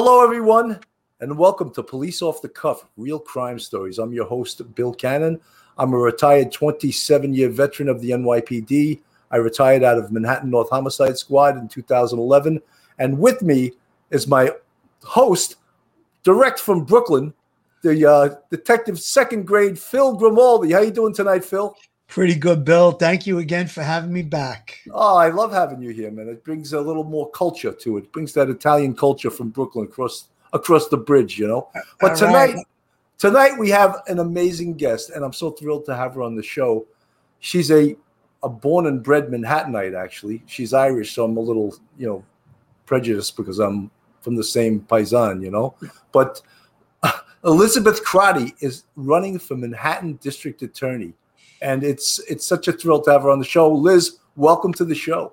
Hello, everyone, and welcome to Police Off the Cuff Real Crime Stories. I'm your host, Bill Cannon. I'm a retired 27 year veteran of the NYPD. I retired out of Manhattan North Homicide Squad in 2011. And with me is my host, direct from Brooklyn, the uh, detective second grade, Phil Grimaldi. How you doing tonight, Phil? Pretty good, Bill. Thank you again for having me back. Oh, I love having you here, man. It brings a little more culture to it. it brings that Italian culture from Brooklyn across across the bridge, you know. But All tonight, right. tonight we have an amazing guest, and I'm so thrilled to have her on the show. She's a a born and bred Manhattanite, actually. She's Irish, so I'm a little, you know, prejudiced because I'm from the same paisan, you know. But uh, Elizabeth Crotty is running for Manhattan District Attorney and it's it's such a thrill to have her on the show. Liz, welcome to the show.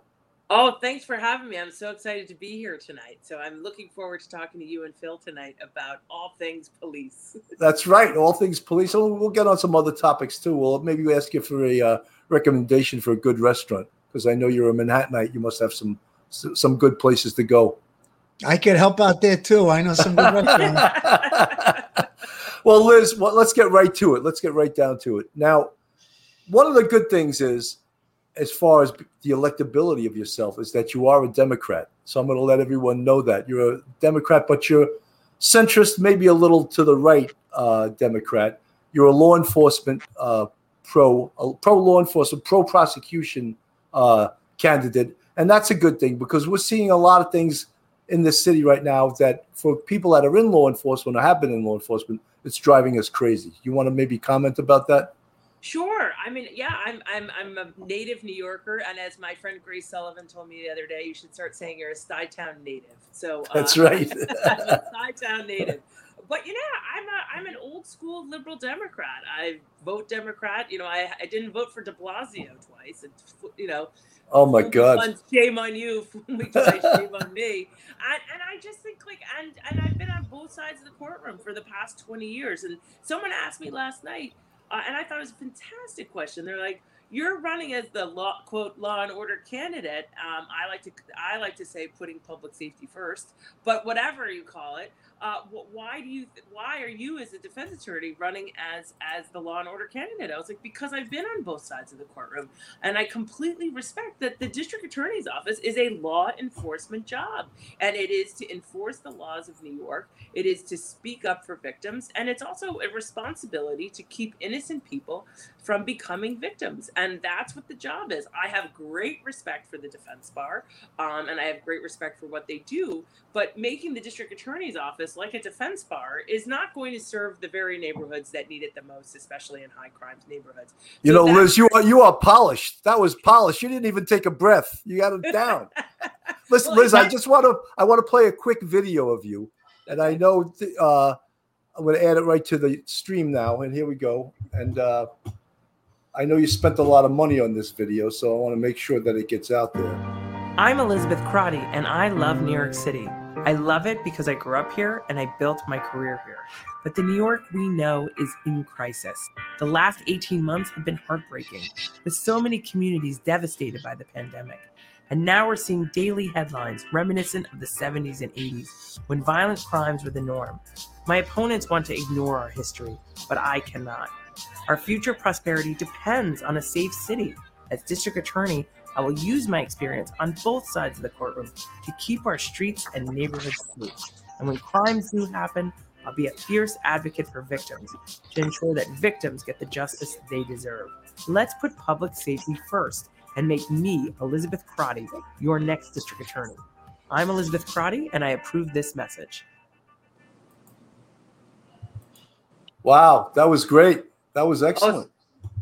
Oh, thanks for having me. I'm so excited to be here tonight. So I'm looking forward to talking to you and Phil tonight about all things police. That's right, all things police. So we'll get on some other topics too. We'll maybe ask you for a uh, recommendation for a good restaurant because I know you're a Manhattanite. You must have some some good places to go. I could help out there too. I know some good restaurants. well, Liz, well, let's get right to it. Let's get right down to it. Now, one of the good things is, as far as the electability of yourself, is that you are a Democrat. So I'm going to let everyone know that you're a Democrat, but you're centrist, maybe a little to the right uh, Democrat. You're a law enforcement uh, pro, pro law enforcement, pro prosecution uh, candidate, and that's a good thing because we're seeing a lot of things in this city right now that for people that are in law enforcement or have been in law enforcement, it's driving us crazy. You want to maybe comment about that? Sure. I mean, yeah, I'm I'm I'm a native New Yorker, and as my friend Grace Sullivan told me the other day, you should start saying you're a Stuytown native. So uh, that's right, Stuytown native. But you know, I'm a I'm an old school liberal Democrat. I vote Democrat. You know, I I didn't vote for De Blasio twice, and you know. Oh my God! Shame on you, twice, shame on me. And, and I just think like, and and I've been on both sides of the courtroom for the past twenty years. And someone asked me last night, uh, and I thought it was a fantastic question. They're like, you're running as the law quote law and order candidate. Um, I like to I like to say putting public safety first, but whatever you call it, uh, why do you why are you as a defense attorney running as as the law and order candidate? I was like because i've been on both sides of the courtroom and i completely respect that the district attorney's office is a law enforcement job and it is to enforce the laws of new york it is to speak up for victims and it's also a responsibility to keep innocent people from becoming victims and that's what the job is. I have great respect for the defense bar um, and i have great respect for what they do but making the district attorney's office like a defense bar is not going to serve the very neighborhoods that need it the most, especially in high crime neighborhoods. You so know, Liz, you are you are polished. That was polished. You didn't even take a breath. You got it down. Listen, well, Liz, I just want to I want to play a quick video of you, and I know th- uh, I'm going to add it right to the stream now. And here we go. And uh, I know you spent a lot of money on this video, so I want to make sure that it gets out there. I'm Elizabeth Crotty, and I love New York City. I love it because I grew up here and I built my career here. But the New York we know is in crisis. The last 18 months have been heartbreaking, with so many communities devastated by the pandemic. And now we're seeing daily headlines reminiscent of the 70s and 80s, when violent crimes were the norm. My opponents want to ignore our history, but I cannot. Our future prosperity depends on a safe city. As district attorney, I will use my experience on both sides of the courtroom to keep our streets and neighborhoods safe. And when crimes do happen, I'll be a fierce advocate for victims to ensure that victims get the justice they deserve. Let's put public safety first and make me, Elizabeth Crotty, your next district attorney. I'm Elizabeth Crotty, and I approve this message. Wow, that was great. That was excellent.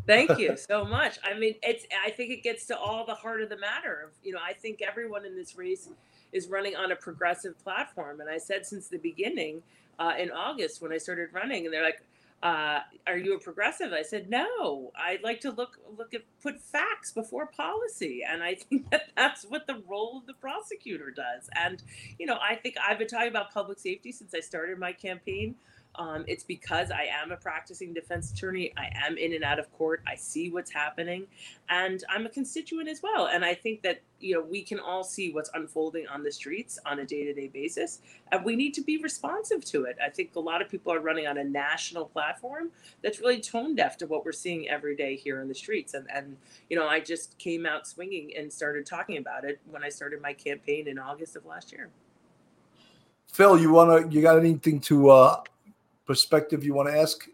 Thank you so much. I mean, it's. I think it gets to all the heart of the matter. Of you know, I think everyone in this race is running on a progressive platform, and I said since the beginning uh, in August when I started running, and they're like, uh, "Are you a progressive?" I said, "No. I'd like to look look at put facts before policy, and I think that that's what the role of the prosecutor does. And you know, I think I've been talking about public safety since I started my campaign." Um, it's because I am a practicing defense attorney. I am in and out of court. I see what's happening, and I'm a constituent as well. And I think that you know we can all see what's unfolding on the streets on a day-to-day basis, and we need to be responsive to it. I think a lot of people are running on a national platform that's really tone deaf to what we're seeing every day here in the streets. And and you know I just came out swinging and started talking about it when I started my campaign in August of last year. Phil, you wanna you got anything to uh perspective you want to ask?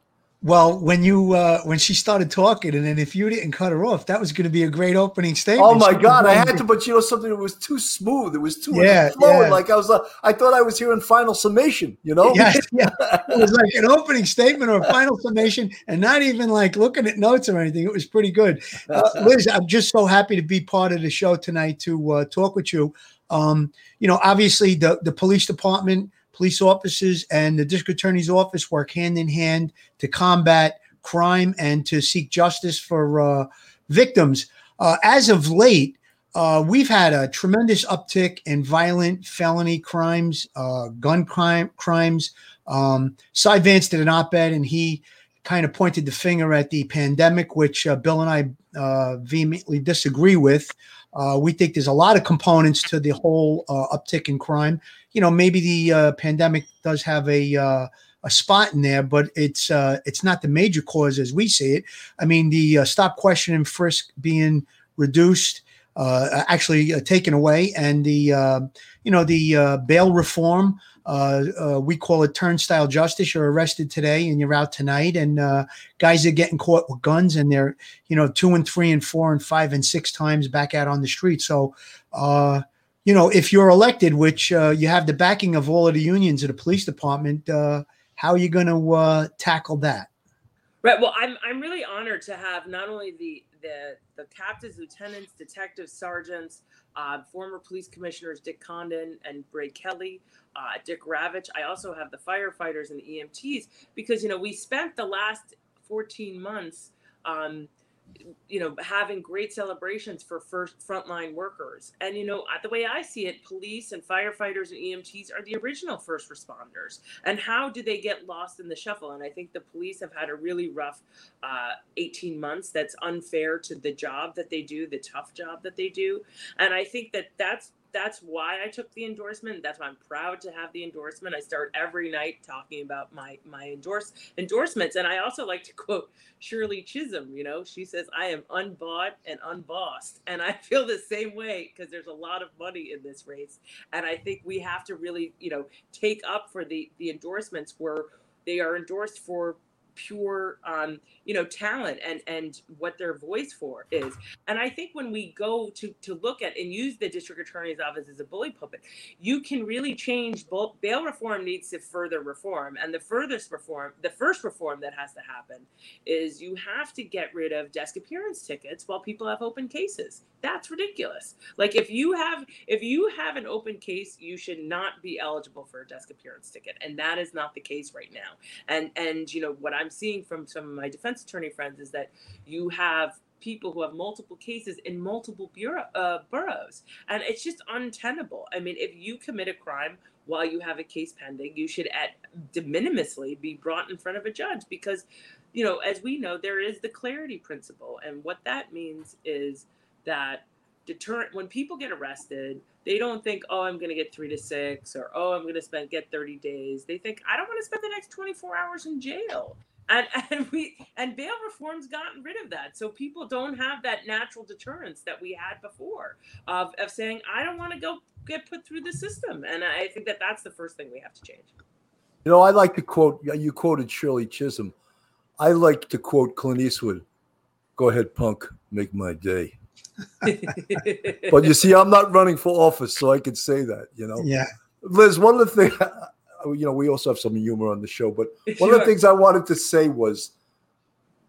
Well, when you uh when she started talking, and then if you didn't cut her off, that was going to be a great opening statement. Oh my She god, I had to, but you know something that was too smooth. It was too Yeah, flowing. yeah. Like I was, uh, I thought I was hearing final summation. You know? Yes, yeah. It was like an opening statement or a final summation, and not even like looking at notes or anything. It was pretty good. Uh, Liz, I'm just so happy to be part of the show tonight to uh, talk with you. Um, you know, obviously the the police department, police officers, and the district attorney's office work hand in hand to combat crime and to seek justice for uh, victims. Uh, as of late, uh, we've had a tremendous uptick in violent felony crimes, uh, gun crime crimes. Um, Cy Vance did an op-ed, and he kind of pointed the finger at the pandemic, which uh, Bill and I uh, vehemently disagree with. We think there's a lot of components to the whole uptick in crime. You know, maybe the uh, pandemic does have a uh, a spot in there, but it's uh, it's not the major cause as we see it. I mean, the uh, stop, question, and frisk being reduced, uh, actually uh, taken away, and the uh, you know the uh, bail reform. Uh, uh, we call it turnstile justice. You're arrested today and you're out tonight, and uh, guys are getting caught with guns, and they're you know two and three and four and five and six times back out on the street. So. Uh, you know, if you're elected, which uh, you have the backing of all of the unions of the police department, uh, how are you going to uh, tackle that? Right. Well, I'm I'm really honored to have not only the the the captains, lieutenants, detectives, sergeants, uh, former police commissioners Dick Condon and Ray Kelly, uh, Dick Ravitch. I also have the firefighters and the EMTs because you know we spent the last 14 months. Um, you know, having great celebrations for first frontline workers. And, you know, the way I see it, police and firefighters and EMTs are the original first responders. And how do they get lost in the shuffle? And I think the police have had a really rough uh, 18 months that's unfair to the job that they do, the tough job that they do. And I think that that's that's why I took the endorsement. That's why I'm proud to have the endorsement. I start every night talking about my my endorse endorsements, and I also like to quote Shirley Chisholm. You know, she says, "I am unbought and unbossed," and I feel the same way because there's a lot of money in this race, and I think we have to really, you know, take up for the the endorsements where they are endorsed for pure um, you know talent and and what their voice for is. And i think when we go to to look at and use the district attorney's office as a bully pulpit you can really change both bail reform needs to further reform. And the furthest reform the first reform that has to happen is you have to get rid of desk appearance tickets while people have open cases. That's ridiculous. Like if you have if you have an open case you should not be eligible for a desk appearance ticket. And that is not the case right now. And and you know what i'm seeing from some of my defense attorney friends is that you have people who have multiple cases in multiple bureau, uh, boroughs. And it's just untenable. I mean if you commit a crime while you have a case pending you should at de minimisly be brought in front of a judge because you know as we know there is the celerity principle. And what that means is that deterrent when people get arrested they don't think oh i'm going to get three to six or oh i'm going to spend get 30 days. They think i don't want to spend the next 24 hours in jail and and we and bail reform's gotten rid of that so people don't have that natural deterrence that we had before of, of saying i don't want to go get put through the system and i think that that's the first thing we have to change You know, I like to quote. You quoted Shirley Chisholm. I like to quote Clint Eastwood. Go ahead, punk, make my day. But you see, I'm not running for office, so I can say that. You know, Yeah. Liz. One of the things, Oh, you know, we also have some humor on the show, but one of the things I wanted to say was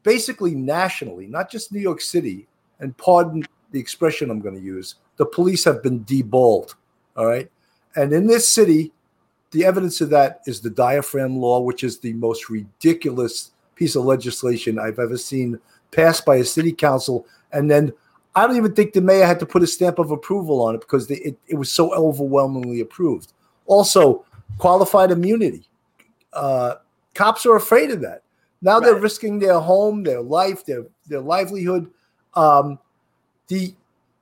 basically nationally, not just New York City, and pardon the expression I'm going to use, the police have been deballed. All right. And in this city, the evidence of that is the diaphragm law, which is the most ridiculous piece of legislation I've ever seen passed by a city council. And then I don't even think the mayor had to put a stamp of approval on it because the, it, it was so overwhelmingly approved. Also, qualified immunity. Uh, cops are afraid of that. Now they're risking their home, their life, their their livelihood. Um, the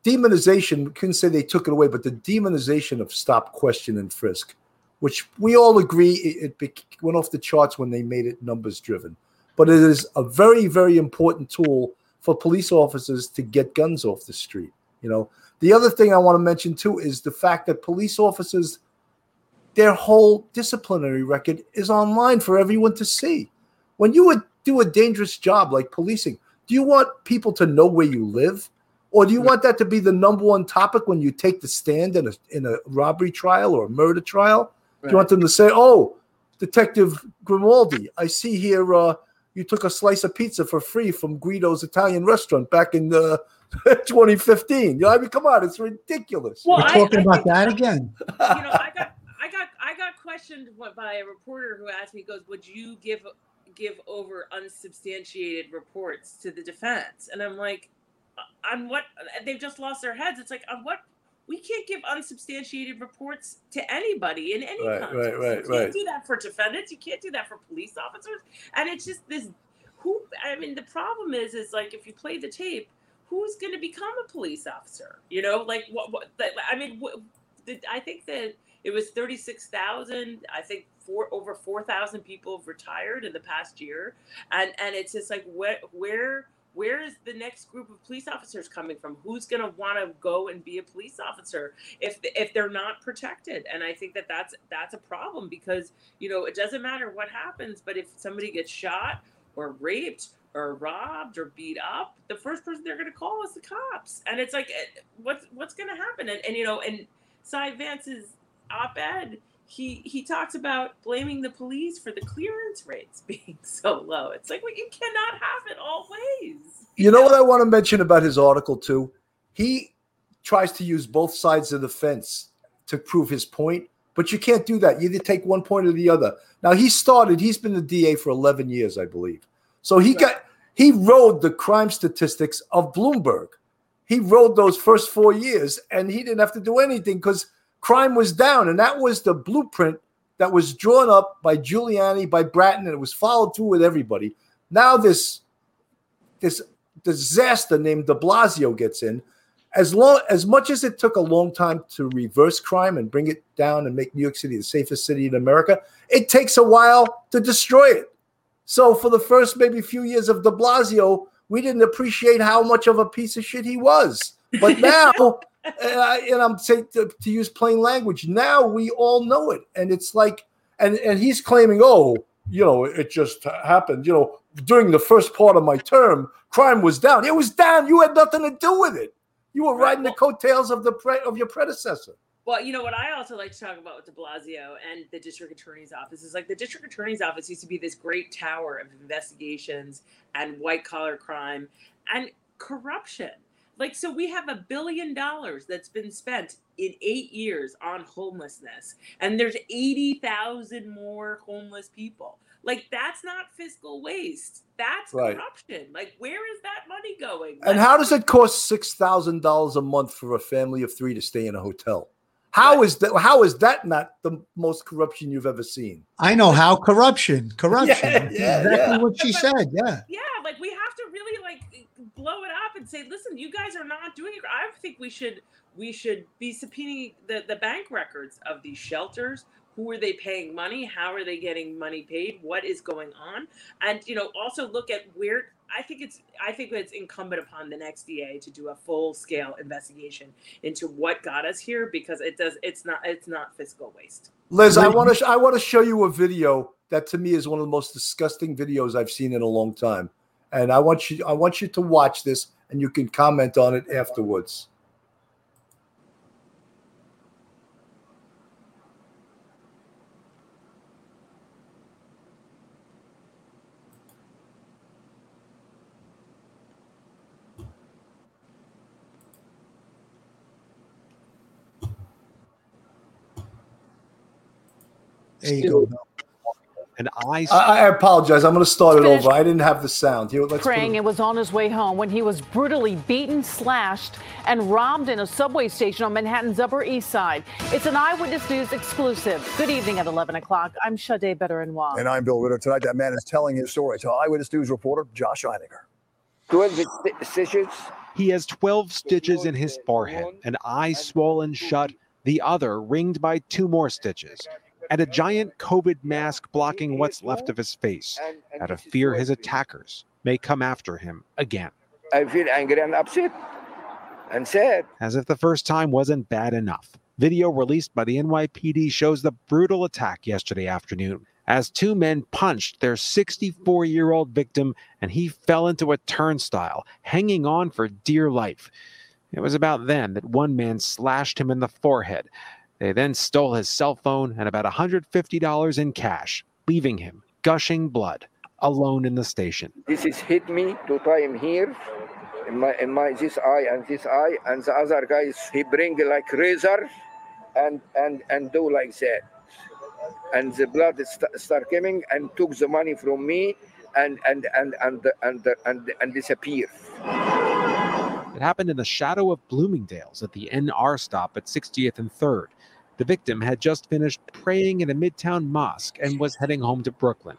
demonization, we couldn't say they took it away, but the demonization of stop, question, and frisk, which we all agree it, it went off the charts when they made it numbers driven. But it is a very, very important tool for police officers to get guns off the street. You know, the other thing I want to mention too is the fact that police officers, their whole disciplinary record is online for everyone to see. When you would do a dangerous job like policing, do you want people to know where you live? Or do you want that to be the number one topic when you take the stand in a in a robbery trial or a murder trial? Do you want them to say, "Oh, Detective Grimaldi, I see here uh, you took a slice of pizza for free from Guido's Italian restaurant back in uh, 2015"? You know, I mean, come on, it's ridiculous. Well, We're talking I about think- that again. you know, I got, I got, I got questioned by a reporter who asked me, "Goes, would you give give over unsubstantiated reports to the defense?" And I'm like, "Uh, "On what? They've just lost their heads. It's like on what? We can't give unsubstantiated reports to anybody in any Right, context. right, right, you can't right. do that for defendants. You can't do that for police officers. And it's just this. Who? I mean, the problem is, is like if you play the tape, who's going to become a police officer? You know, like what? what I mean, what, the, I think that it was 36,000. I think four over 4,000 people have retired in the past year. And and it's just like where where where is the next group of police officers coming from? Who's going to want to go and be a police officer if if they're not protected? And I think that that's that's a problem because, you know, it doesn't matter what happens, but if somebody gets shot or raped or robbed or beat up, the first person they're going to call is the cops. And it's like, eh, what's what's going to happen? And, and you know, and Cy Vance's op-ed, he he talks about blaming the police for the clearance rates being so low. It's like, well, you cannot have it all ways. You know what I want to mention about his article too? He tries to use both sides of the fence to prove his point, but you can't do that. You either take one point or the other. Now he started, he's been the DA for 11 years, I believe. So he Right. got he rode the crime statistics of Bloomberg. He rode those first 4 years and he didn't have to do anything cuz crime was down and that was the blueprint that was drawn up by Giuliani, by Bratton and it was followed through with everybody. Now this this disaster named De Blasio gets in. As long as much as it took a long time to reverse crime and bring it down and make New York City the safest city in America, it takes a while to destroy it. So for the first maybe few years of De Blasio, we didn't appreciate how much of a piece of shit he was. But now, and, I, and I'm saying to, to use plain language, now we all know it, and it's like, and and he's claiming, oh, you know, it just happened. You know, during the first part of my term, crime was down. It was down. You had nothing to do with it. You were riding the coattails of the pre- of your predecessor. Well, you know what I also like to talk about with De Blasio and the district attorney's office is like the district attorney's office used to be this great tower of investigations and white collar crime and corruption. Like, so we have a billion dollars that's been spent in eight years on homelessness, and there's 80,000 more homeless people. Like, that's not fiscal waste. That's Right. corruption. Like, where is that money going? And Like, how does it cost six thousand dollars a month for a family of three to stay in a hotel? How is that? How is that not the most corruption you've ever seen? I know how corruption, corruption. Yeah, yeah, exactly yeah. what she said. Yeah. yeah like we have to really like blow it up and say listen you guys are not doing it. I think we should we should be subpoenaing the, the bank records of these shelters. Who are they paying money? How are they getting money paid? What is going on? And you know also look at where i think it's i think it's incumbent upon the next da to do a full scale investigation into what got us here because it does it's not it's not fiscal waste. Liz, I want to I want to show you a video that to me is one of the most disgusting videos I've seen in a long time, and I want you I want you to watch this, and you can comment on it afterwards. There you go. And I. I, I apologize. I'm going to start it over. I didn't have the sound. Here, let's praying and was on his way home when he was brutally beaten, slashed, and robbed in a subway station on Manhattan's Upper East Side. It's an Eyewitness News exclusive. Good evening at 11 o'clock. I'm Sade Baderinwa. And Wall. And I'm Bill Ritter. Tonight, that man is telling his story to Eyewitness News reporter Josh Einiger. 12 stitches. He has 12 stitches in his forehead, an eye swollen shut, the other ringed by two more stitches and a giant COVID mask blocking what's left of his face, out of fear his attackers may come after him again. I feel angry and upset and sad. As if the first time wasn't bad enough. Video released by the NYPD shows the brutal attack yesterday afternoon as two men punched their 64 year old victim and he fell into a turnstile, hanging on for dear life. It was about then that one man slashed him in the forehead, they then stole his cell phone and about $150 in cash, leaving him gushing blood alone in the station. This is hit me two times here in my in my this eye and this eye and the other guys he bring like razor and and and do like that and the blood st- start coming and took the money from me and and and and and and, and, and disappear. It happened in the shadow of Bloomingdale's at the NR stop at 60th and 3rd. The victim had just finished praying in a midtown mosque and was heading home to Brooklyn.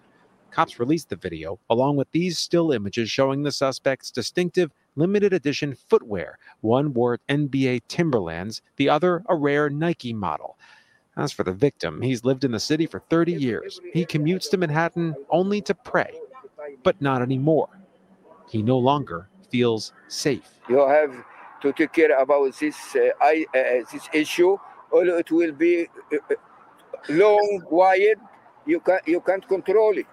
Cops released the video, along with these still images showing the suspect's distinctive limited edition footwear. One wore NBA Timberlands, the other a rare Nike model. As for the victim, he's lived in the city for 30 years. He commutes to Manhattan only to pray, but not anymore. He no longer feels safe. You have to take care about this uh, I, uh, this issue, it will be uh, long, wide. You can you can't control it.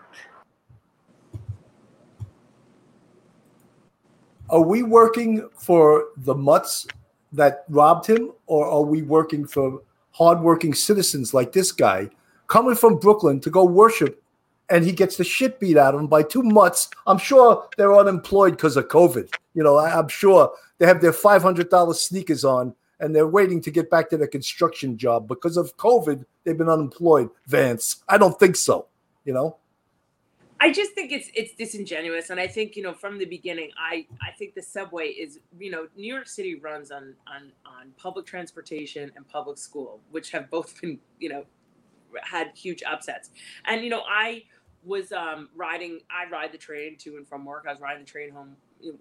Are we working for the mutts that robbed him, or are we working for hardworking citizens like this guy coming from Brooklyn to go worship and he gets the shit beat out of him by two mutts. I'm sure they're unemployed because of COVID. You know, I, am sure they have their $500 sneakers on and they're waiting to get back to their construction job because of COVID. They've been unemployed. Vance, I don't think so. You know. I just think it's it's disingenuous, and I think you know from the beginning, I I think the subway is you know New York City runs on on on public transportation and public school, which have both been you know had huge upsets, and you know I was um, riding. I ride the train to and from work. I was riding the train home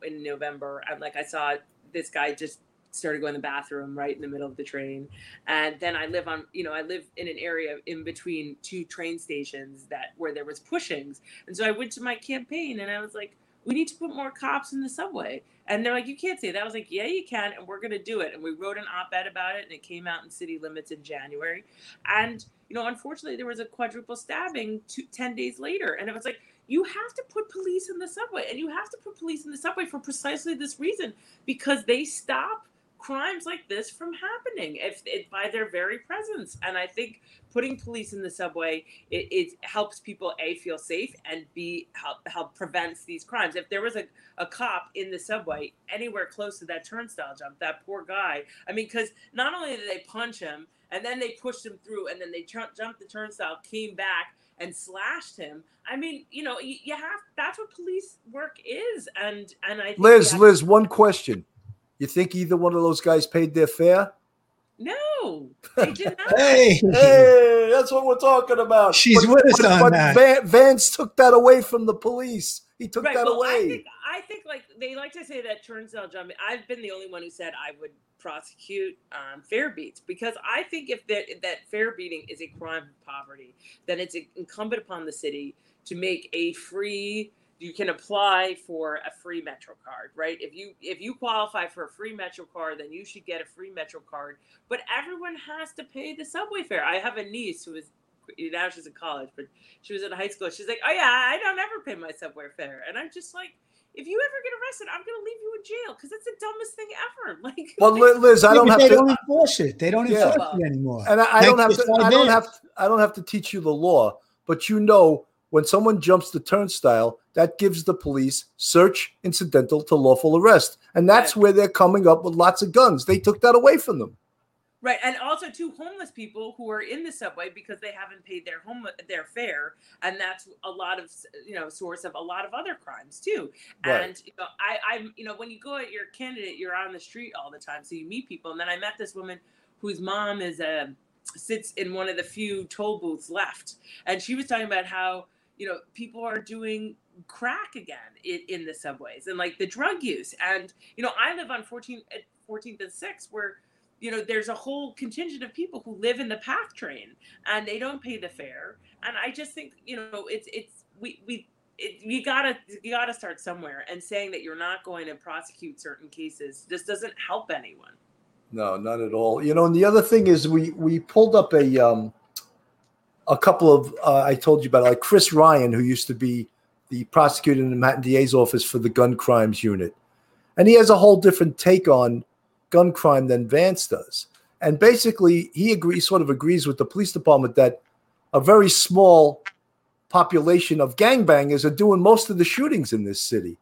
in November, and like I saw this guy just started going to the bathroom right in the middle of the train, and then I live on. You know, I live in an area in between two train stations that where there was pushings, and so I went to my campaign and I was like, we need to put more cops in the subway. And they're like, you can't say that. I was like, yeah, you can, and we're gonna do it. And we wrote an op-ed about it, and it came out in City Limits in January. And you know, unfortunately, there was a quadruple stabbing two, 10 days later. And it was like, you have to put police in the subway. And you have to put police in the subway for precisely this reason because they stop crimes like this from happening if, if by their very presence. And I think putting police in the subway it, it, helps people a feel safe and b help help prevents these crimes. If there was a, a cop in the subway anywhere close to that turnstile jump, that poor guy. I mean, because not only did they punch him, and then they pushed him through, and then they jumped the turnstile, came back and slashed him. I mean, you know, you, you have that's what police work is, and and I Liz, Liz, one question: You think either one of those guys paid their fare? No, they did not. hey, hey, that's what we're talking about. She's but, with us but, on but that. Van, Vance took that away from the police. He took right, that well, away. I think, I think like they like to say that turnstile jumping. I've been the only one who said I would prosecute um, fare beats because I think if that that fare beating is a crime of poverty, then it's incumbent upon the city to make a free. You can apply for a free Metro card, right? If you if you qualify for a free Metro card, then you should get a free Metro card. But everyone has to pay the subway fare. I have a niece who is now she's in college, but she was in high school. She's like, "Oh yeah, I don't ever pay my subway fare," and I'm just like, if you ever get arrested, I'm going to leave you in jail because it's the dumbest thing ever. Like, well, Liz, I don't yeah, have they to. don't enforce it. They don't Yeah. enforce it anymore. and I, I don't have to. I don't idea. have. I don't have to teach you the law, but you know when someone jumps the turnstile, that gives the police search incidental to lawful arrest, and that's Right. where they're coming up with lots of guns. They took that away from them. Right, and also two homeless people who are in the subway because they haven't paid their home their fare, and that's a lot of you know source of a lot of other crimes too. Right. And you know, I I'm you know when you go at your candidate, you're on the street all the time, so you meet people. And then I met this woman whose mom is a sits in one of the few toll booths left, and she was talking about how you know people are doing crack again in, in the subways and like the drug use. And you know I live on 14th eh, 14th and 6th where you know there's a whole contingent of people who live in the path train and they don't pay the fare. And i just think you know it's it's we we it, you gotta you gotta start somewhere. And saying that you're not going to prosecute certain cases just doesn't help anyone No, not at all. You know, and the other thing is we we pulled up a um a couple of uh, I told you about like Chris Ryan, who used to be the prosecutor in the Manhattan DA's office for the gun crimes unit, and he has a whole different take on gun crime than Vance does. And basically, he agrees, sort of agrees with the police department that a very small population of gangbangers are doing most of the shootings in this city.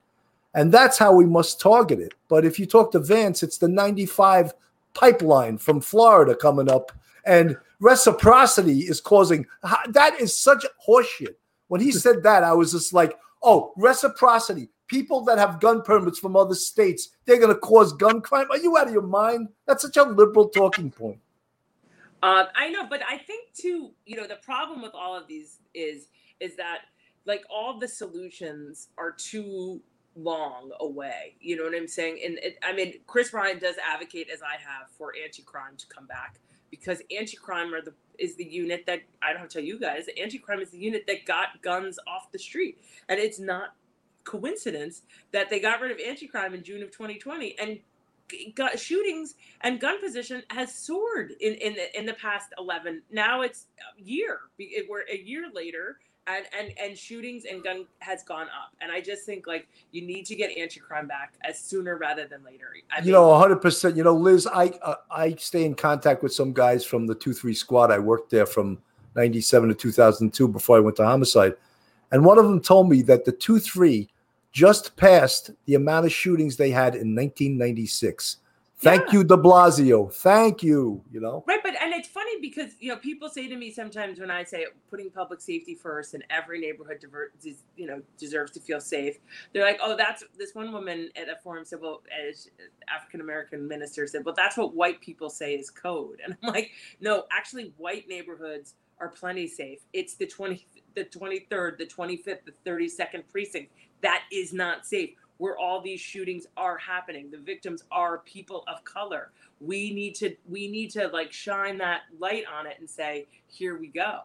And that's how we must target it. But if you talk to Vance, it's the 95 pipeline from Florida coming up, and reciprocity is causing that is such horseshit. When he said that, I was just like, oh, reciprocity. People that have gun permits from other states, they're going to cause gun crime. Are you out of your mind? That's such a liberal talking point. Um, I know, but I think too, you know, the problem with all of these is is that like all the solutions are too long away. You know what I'm saying? And it, I mean, Chris Ryan does advocate, as I have, for anti-crime to come back because anti-crime are the is the unit that I don't have to tell you guys. Anti-crime is the unit that got guns off the street, and it's not coincidence that they got rid of anti-crime in June of 2020 and got shootings and gun position has soared in in the, in the past 11 now it's a year we're a year later and and and shootings and gun has gone up and i just think like you need to get anti-crime back as sooner rather than later I you know, 100%. You know, Liz, I uh, I stay in contact with some guys from the 2 3 squad. I worked there from 97 to 2002 before I went to homicide. And one of them told me that the 2 3 just passed the amount of shootings they had in 1996. Thank you, de Blasio. Thank you. You know, Right, it's funny because you know people say to me sometimes when I say putting public safety first and every neighborhood diver- you know deserves to feel safe, they're like, oh, that's this one woman at a forum said, well, as African American minister said, well, that's what white people say is code, and I'm like, no, actually, white neighborhoods are plenty safe. It's the twenty, the twenty third, the twenty fifth, the thirty second precinct that is not safe. Where all these shootings are happening, the victims are people of color. We need to we need to like shine that light on it and say here we go.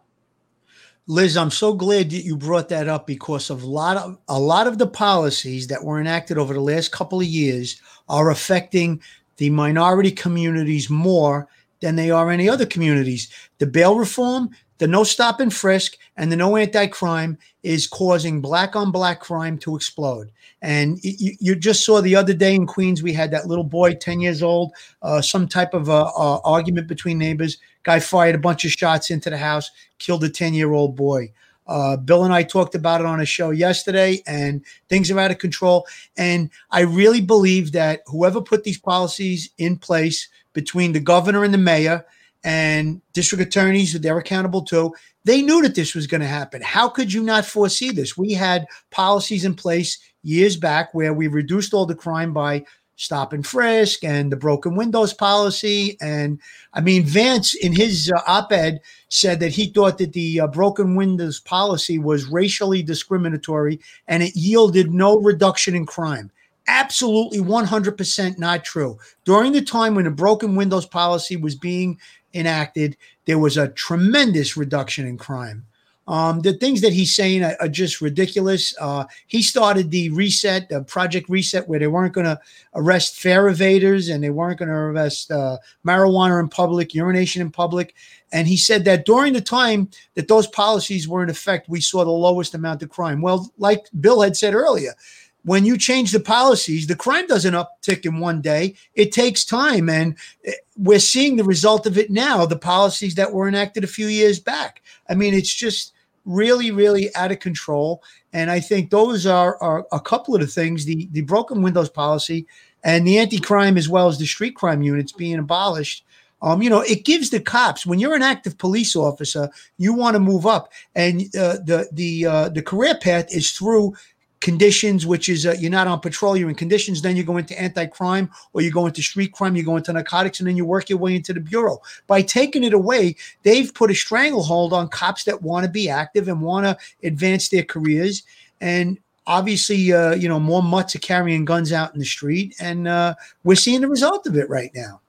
Liz, I'm so glad that you brought that up because of a lot of a lot of the policies that were enacted over the last couple of years are affecting the minority communities more than they are any other communities. The bail reform, the no stop and frisk, and the no anti-crime is causing black on black crime to explode. And you, you just saw the other day in Queens, we had that little boy, 10 years old, uh, some type of uh, uh, argument between neighbors. Guy fired a bunch of shots into the house, killed a 10 year old boy. Uh, Bill and I talked about it on a show yesterday, and things are out of control. And I really believe that whoever put these policies in place between the governor and the mayor and district attorneys that they're accountable to, they knew that this was going to happen. How could you not foresee this? We had policies in place years back where we reduced all the crime by stop and frisk and the broken windows policy. And I mean, Vance in his uh, op ed said that he thought that the uh, broken windows policy was racially discriminatory and it yielded no reduction in crime. Absolutely 100% not true. During the time when the broken windows policy was being enacted, there was a tremendous reduction in crime. Um, the things that he's saying are, are just ridiculous. Uh, he started the reset, the project reset, where they weren't going to arrest fare evaders and they weren't going to arrest uh, marijuana in public, urination in public. And he said that during the time that those policies were in effect, we saw the lowest amount of crime. Well, like Bill had said earlier, when you change the policies, the crime doesn't uptick in one day. It takes time. And eh, we're seeing the result of it now, the policies that were enacted a few years back. I mean, it's just really, really out of control. And I think those are, are a couple of the things the, the broken windows policy and the anti crime, as well as the street crime units being abolished. Um, you know, it gives the cops when you're an active police officer, you want to move up, and uh, the the uh, the career path is through conditions, which is uh, you're not on patrol, you're in conditions, then you go into anti-crime or you go into street crime, you go into narcotics, and then you work your way into the bureau. By taking it away, they've put a stranglehold on cops that want to be active and want to advance their careers. And obviously, uh, you know, more mutts are carrying guns out in the street, and uh, we're seeing the result of it right now.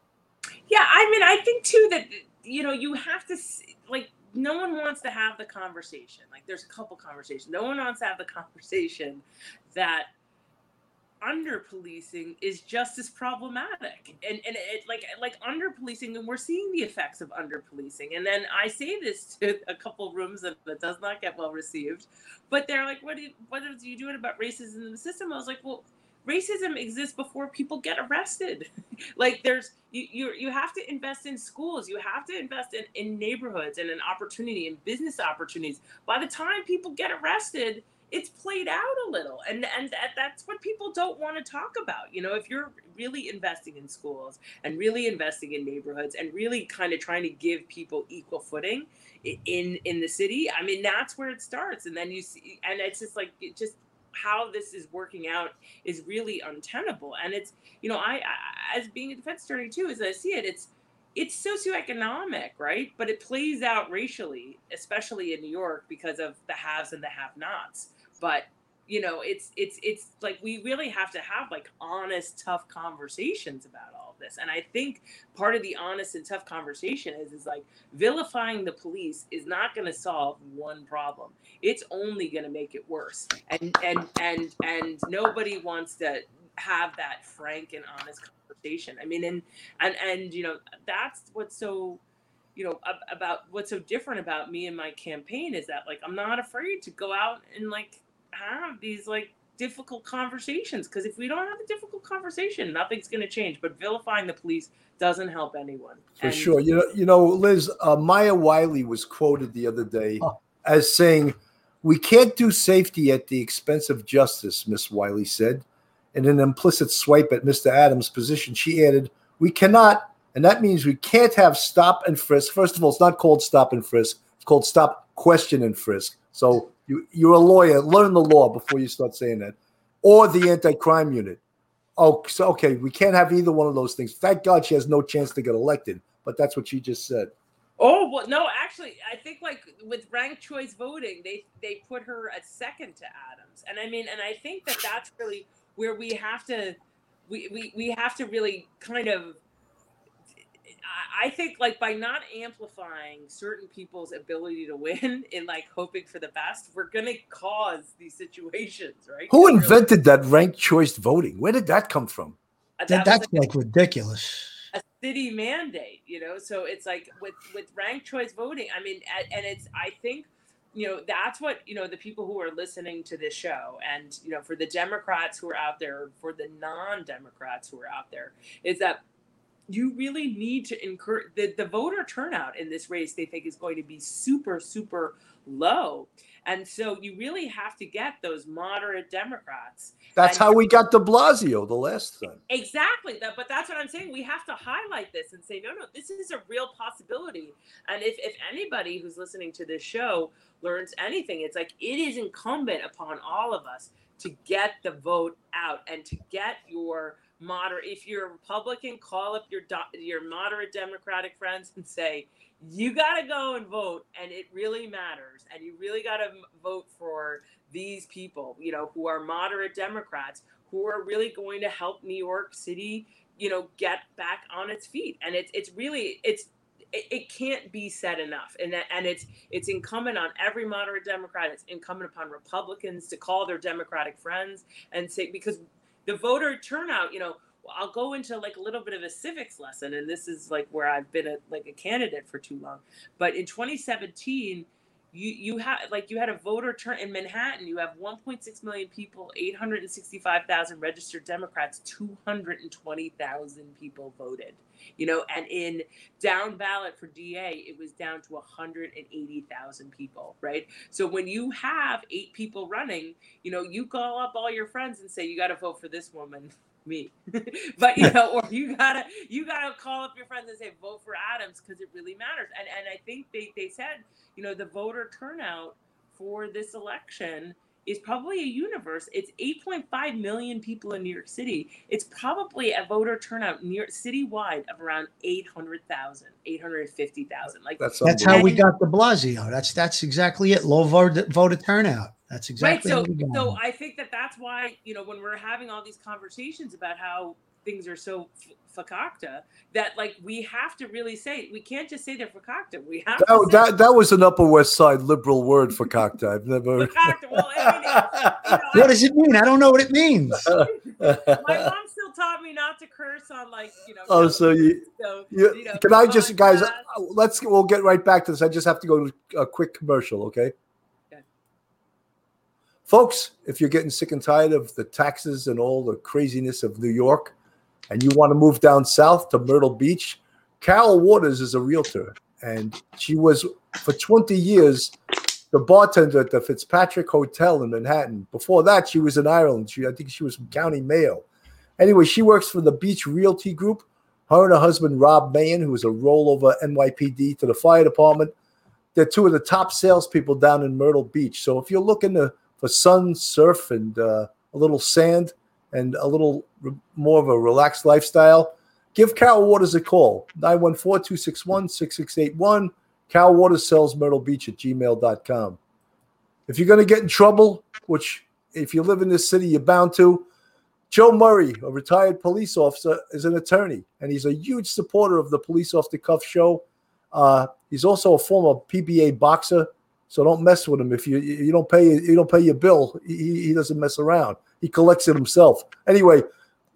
Yeah, I mean, I think too that you know you have to like no one wants to have the conversation. Like there's a couple conversations. No one wants to have the conversation that under policing is just as problematic and and it like like under policing and we're seeing the effects of under policing and then i say this to a couple rooms that, does not get well received but they're like what do you, what are you doing about racism in the system i was like well racism exists before people get arrested. Like there's you, you you have to invest in schools. You have to invest in, in neighborhoods and an opportunity and business opportunities. By the time people get arrested it's played out a little. And and that, that's what people don't want to talk about. You know if you're really investing in schools and really investing in neighborhoods and really kind of trying to give people equal footing in in the city i mean that's where it starts. And then you see and it's just like it just how this is working out is really untenable. And it's, you know, I, I as being a defense attorney too, as I see it, it's it's socioeconomic, right? But it plays out racially, especially in New York because of the haves and the have-nots. But you know, it's it's it's like we really have to have like honest, tough conversations about all this. And I think part of the honest and tough conversation is is like vilifying the police is not going to solve one problem. It's only going to make it worse. And and and and nobody wants to have that frank and honest conversation. I mean, and and and you know, that's what's so you know about what's so different about me and my campaign is that like I'm not afraid to go out and like have these like difficult conversations because if we don't have a difficult conversation, nothing's going to change. But vilifying the police doesn't help anyone. For and- sure, you know, you know, Liz, uh, Maya Wiley was quoted the other day oh. as saying, "We can't do safety at the expense of justice." Miss Wiley said, in an implicit swipe at Mr. Adams' position, she added, "We cannot." And that means we can't have stop and frisk. First of all, it's not called stop and frisk. It's called stop, question, and frisk. So you, you're a lawyer. Learn the law before you start saying that. Or the anti-crime unit. Oh, so okay, we can't have either one of those things. Thank God she has no chance to get elected. But that's what she just said. Oh well, no, actually, I think like with ranked choice voting, they they put her a second to Adams, and I mean, and I think that that's really where we have to, we we, we have to really kind of I think like by not amplifying certain people's ability to win and like hoping for the best, we're gonna cause these situations, right? Who invented that ranked choice voting? Where did that come from? Uh, that, that's like, like ridiculous. A city mandate, you know. So it's like with with ranked choice voting. I mean, and it's I think you know that's what you know the people who are listening to this show and you know for the democrats who are out there for the non-democrats who are out there is that you really need to encourage the, the voter turnout in this race they think is going to be super super low. And so you really have to get those moderate democrats. That's how we got de blasio the last time. Exactly that but that's what i'm saying we have to highlight this and say no no this is a real possibility. And if, if anybody who's listening to this show learns anything it's like it is incumbent upon all of us to get the vote out and to get your moderate. If you're a Republican, call up your your moderate Democratic friends and say you got to go and vote, and it really matters, and you really got to vote for these people, you know, who are moderate Democrats, who are really going to help New York City, you know, get back on its feet. And it's it's really it's it, it can't be said enough and that, and it's it's incumbent on every moderate democrat it's incumbent upon republicans to call their democratic friends and say because the voter turnout, you know, I'll go into like a little bit of a civics lesson, and this is like where I've been a, like a candidate for too long. But in 2017, you you had like you had a voter turn in Manhattan. You have 1.6 million people, 865,000 registered Democrats, 220,000 people voted. You know, and in down ballot for DA, it was down to 180,000 people. Right. So when you have eight people running, you know, you call up all your friends and say you got to vote for this woman me. but you know, or you gotta you gotta call up your friends and say vote for Adams because it really matters. And and I think they they said you know the voter turnout for this election is probably a universe. It's 8.5 million people in New York City. It's probably a voter turnout near citywide of around 800,000, 850,000. Like That's That's how we got de Blasio. That's that's exactly it. Low voter voter turnout. That's exactly right. So, so. I think that that's why you know when we're having all these conversations about how things are so f- fakakta that like we have to really say we can't just say they're fakakta. We have to That, say that, that was an Upper West Side liberal word for cocktail. I've never. fakakta. Well, I mean, you know, What does it mean? I don't know what it means. my mom still taught me not to curse on like you know. Oh, so you- so, You- you know, can I just, guys? podcast. uh, Let's we'll get right back to this. I just have to go to a quick commercial, okay? Okay. Folks, if you're getting sick and tired of the taxes and all the craziness of New York, and you want to move down south to Myrtle Beach, Carol Waters is a realtor, and she was for 20 years the bartender at the Fitzpatrick Hotel in Manhattan. Before that, she was in Ireland. She, I think, she was from County Mayo. Anyway, she works for the Beach Realty Group. Her and her husband, Rob Mayen, who is a rollover NYPD to the fire department, they're two of the top salespeople down in Myrtle Beach. So if you're looking to, for sun, surf, and uh, a little sand and a little more of a relaxed lifestyle, give Carol Waters a call 914 261 6681. Carol Waters sells Myrtle Beach at gmail.com. If you're going to get in trouble, which if you live in this city, you're bound to, Joe Murray, a retired police officer, is an attorney, and he's a huge supporter of the Police Off the Cuff show. Uh, he's also a former PBA boxer, so don't mess with him. If you you don't pay you don't pay your bill, he, he doesn't mess around. He collects it himself. Anyway,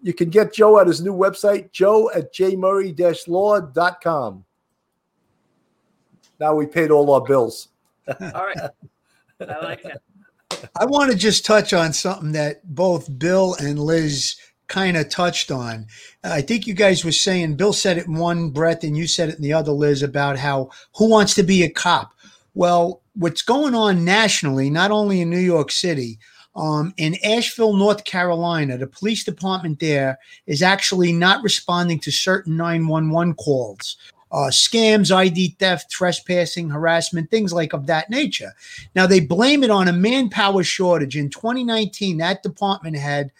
you can get Joe at his new website, joe at jmurray-law.com. Now we paid all our bills. All right, I like it. I want to just touch on something that both Bill and Liz kind of touched on. I think you guys were saying Bill said it in one breath and you said it in the other, Liz, about how who wants to be a cop. Well, what's going on nationally, not only in New York City, um, in Asheville, North Carolina, the police department there is actually not responding to certain 911 calls. Uh, scams, ID theft, trespassing, harassment, things like of that nature. Now they blame it on a manpower shortage. In 2019, that department had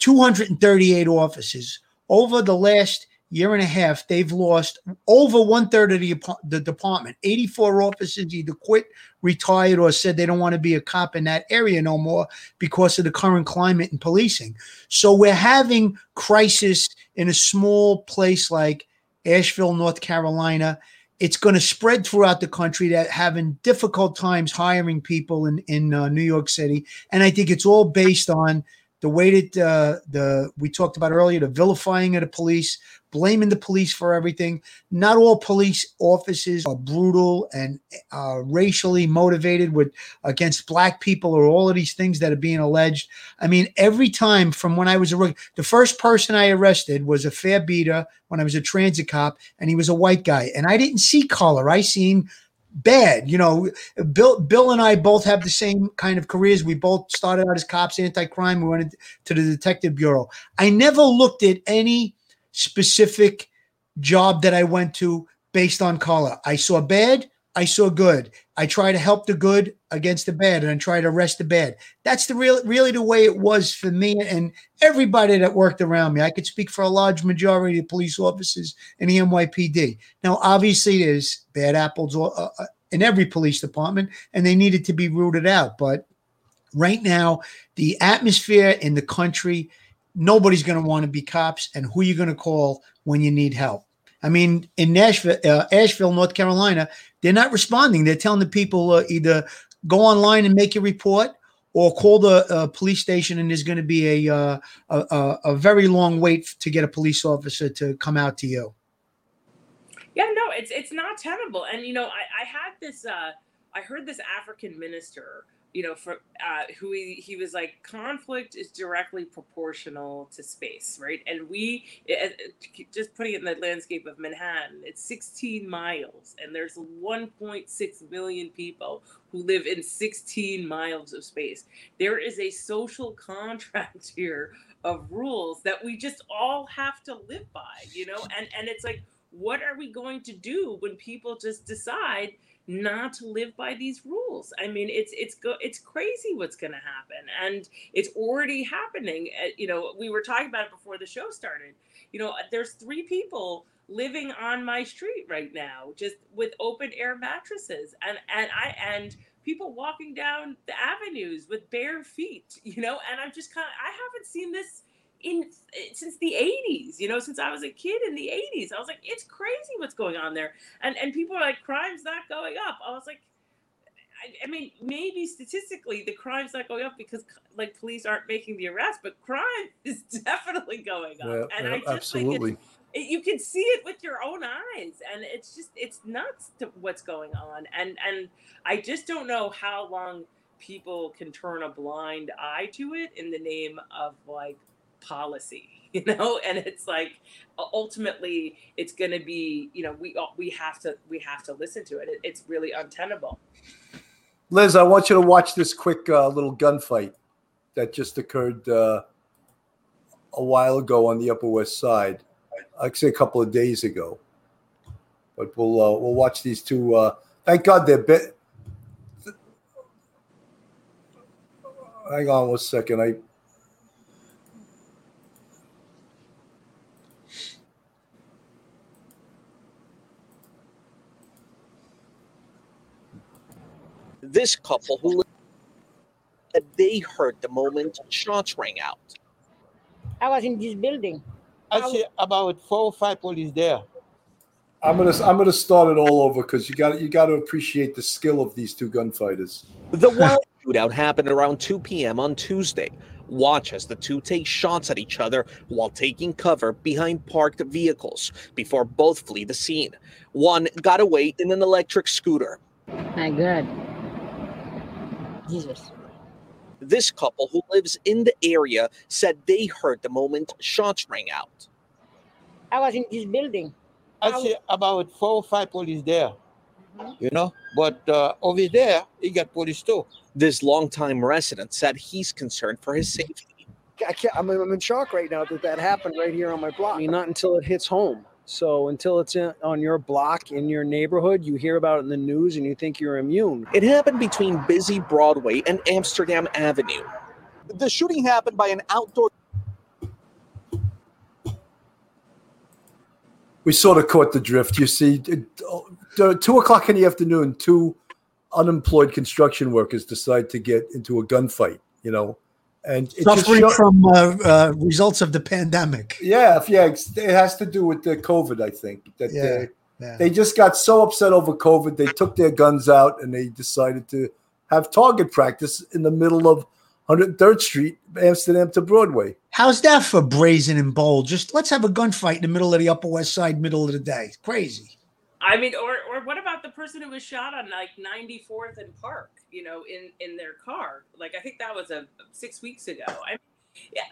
238 officers. Over the last year and a half, they've lost over one third of the, the department. 84 officers either quit, retired, or said they don't want to be a cop in that area no more because of the current climate in policing. So we're having crisis in a small place like Asheville, North Carolina it's going to spread throughout the country that having difficult times hiring people in in uh, New York City, and I think it's all based on the way that uh, the we talked about earlier, the vilifying of the police, blaming the police for everything. Not all police officers are brutal and uh, racially motivated with against black people or all of these things that are being alleged. I mean, every time from when I was a rookie, the first person I arrested was a fare beater when I was a transit cop, and he was a white guy, and I didn't see color. I seen bad. You know, Bill Bill and I both have the same kind of careers. We both started out as cops, anti-crime. We went to the detective bureau. I never looked at any specific job that I went to based on color. I saw bad, I saw good. I try to help the good against the bad and I try to arrest the bad. That's the real really the way it was for me and everybody that worked around me. I could speak for a large majority of police officers in the NYPD. Now, obviously, there's bad apples uh, uh, in every police department, and they needed to be rooted out. But right now, the atmosphere in the country, nobody's going to want to be cops, and who are you going to call when you need help? I mean, in Nashville, uh, Asheville, North Carolina, they're not responding. They're telling the people uh, either go online and make a report or call the uh, police station, and there's going to be a, uh, a, a a very long wait to get a police officer to come out to you. Yeah, no, it's it's not tenable. And you know, I, I had this uh I heard this African minister, you know, for uh, who he, he was like, conflict is directly proportional to space, right? And we, just putting it in the landscape of Manhattan, it's 16 miles, and there's 1.6 million people who live in 16 miles of space. There is a social contract here of rules that we just all have to live by, you know, and and it's like, what are we going to do when people just decide? Not to live by these rules. I mean, it's it's go it's crazy what's going to happen, and it's already happening. Eh, you know, we were talking about it before the show started. You know, there's three people living on my street right now, just with open air mattresses, and and I and people walking down the avenues with bare feet. You know, and I'm just kind of I haven't seen this in eh, since the 80s you know since i was a kid in the 80s i was like it's crazy what's going on there. And and people are like crime's not going up. I was like I, I mean maybe statistically the crime's not going up because like police aren't making the arrest but crime is definitely going up. Yeah, and yeah, i just absolutely. think it's, it, you can see it with your own eyes and it's just it's nuts to what's going on. And and i just don't know how long people can turn a blind eye to it in the name of like policy you know and it's like ultimately it's going to be you know we we have to we have to listen to it, it it's really untenable Liz, I want you to watch this quick uh, little gunfight that just occurred uh, a while ago on the Upper West Side. I say a couple of days ago. But we'll uh, we'll watch these two. Uh, thank God they're bit. Hang on one second. I this couple who said they heard the moment shots rang out. I was in this building. I see about four or five police there. I'm gonna I'm gonna start it all over because you got you got to appreciate the skill of these two gunfighters. The wild shootout happened around 2 p.m. on Tuesday. Watch as the two take shots at each other while taking cover behind parked vehicles before both flee the scene. One got away in an electric scooter. My God. Jesus. This couple who lives in the area said they heard the moment shots rang out. I was in this building. I see about four or five police there. You know, but uh, over there, he got police too. This longtime resident said he's concerned for his safety. I can't, I'm, I'm in shock right now that that happened right here on my block. I mean, not until it hits home. So until it's in, on your block in your neighborhood, you hear about it in the news and you think you're immune. It happened between busy Broadway and Amsterdam Avenue. The shooting happened by an outdoor we sort of caught the drift. You see, it, uh, two o'clock in the afternoon, two unemployed construction workers decide to get into a gunfight. You know, and it just Suffering show- from uh, uh, results of the pandemic. yeah, yeah, it has to do with the COVID. I think that Yeah, they, yeah. they just got so upset over COVID, they took their guns out and they decided to have target practice in the middle of 103rd Street, Amsterdam to Broadway. How's that for brazen and bold? Just let's have a gunfight in the middle of the Upper West Side, middle of the day. Crazy. I mean, or or what about the person who was shot on like 94th and Park? You know, in in their car. Like I think that was a six weeks ago. I, yeah,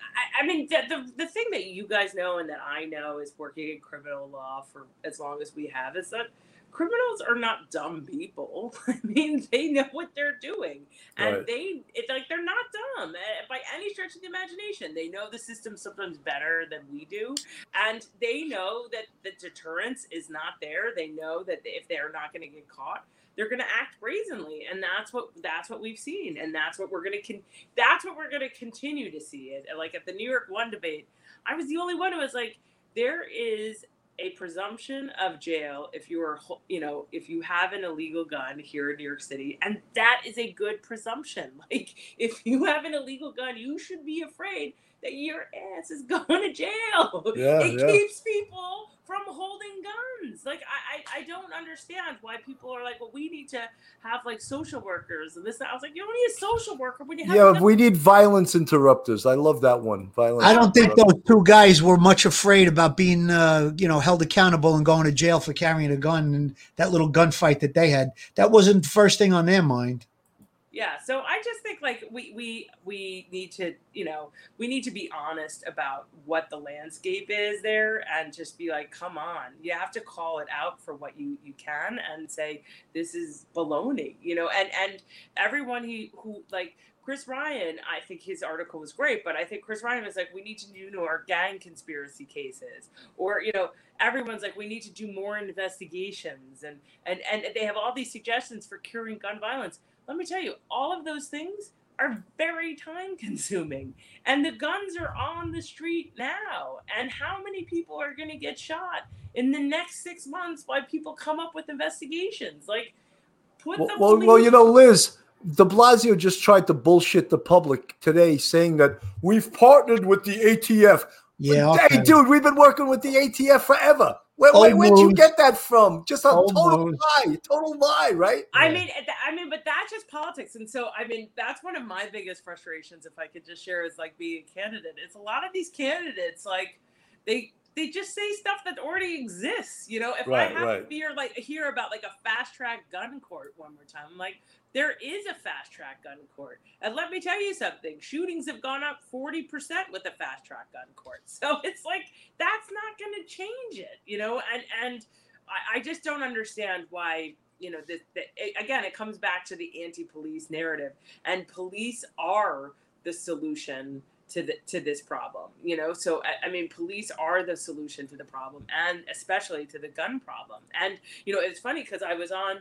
I, I mean, the, the the thing that you guys know and that I know is working in criminal law for as long as we have is that criminals are not dumb people. I mean, they know what they're doing, and Right. they it's like they're not dumb eh, by any stretch of the imagination. They know the system sometimes better than we do, and they know that the deterrence is not there. They know that if they're not going to get caught, they're going to act brazenly, and that's what that's what we've seen, and that's what we're going to con- that's what we're going to continue to see. It like at the New York One debate, I was the only one who was like, there is a presumption of jail if you are you know if you have an illegal gun here in New York City and that is a good presumption like if you have an illegal gun you should be afraid that your ass is going to jail. Yeah, it yeah. keeps people from holding guns. Like I, I, I don't understand why people are like, well, we need to have like social workers and this. And. I was like, you don't need a social worker when you have. Yeah, enough- we need violence interrupters. I love that one. Violence. I don't think those two guys were much afraid about being, uh, you know, held accountable and going to jail for carrying a gun and that little gunfight that they had. That wasn't the first thing on their mind. Yeah so i just think like we we we need to you know we need to be honest about what the landscape is there and just be like come on you have to call it out for what you you can and say this is baloney you know and and everyone he who like Chris Ryan, I think his article was great, but I think Chris Ryan was like, we need to do more gang conspiracy cases, or you know, everyone's like, we need to do more investigations, and and and they have all these suggestions for curing gun violence. Let me tell you, all of those things are very time consuming, and the guns are on the street now. And how many people are going to get shot in the next six months while people come up with investigations? Like, put Well, the well, well, you know, Liz, De Blasio just tried to bullshit the public today, saying that we've partnered with the ATF. Yeah, Hey, dude, we've been working with the ATF forever. Where, Old where, where'd you get that from? Just a Old total lie, total lie, right? I mean, I mean, but that's just politics, and so I mean, that's one of my biggest frustrations. If I could just share, is like being a candidate. It's a lot of these candidates, like they they just say stuff that already exists. You know, if Right, I have right. to hear like hear about like a fast track gun court one more time, I'm like, there is a fast track gun court, and let me tell you something: shootings have gone up forty percent with a fast track gun court. So it's like that's not going to change it, you know, and and I, I just don't understand why you know the, again it comes back to the anti-police narrative. And police are the solution to the to this problem you know? So I mean police are the solution to the problem and especially to the gun problem. And you know it's funny because i was on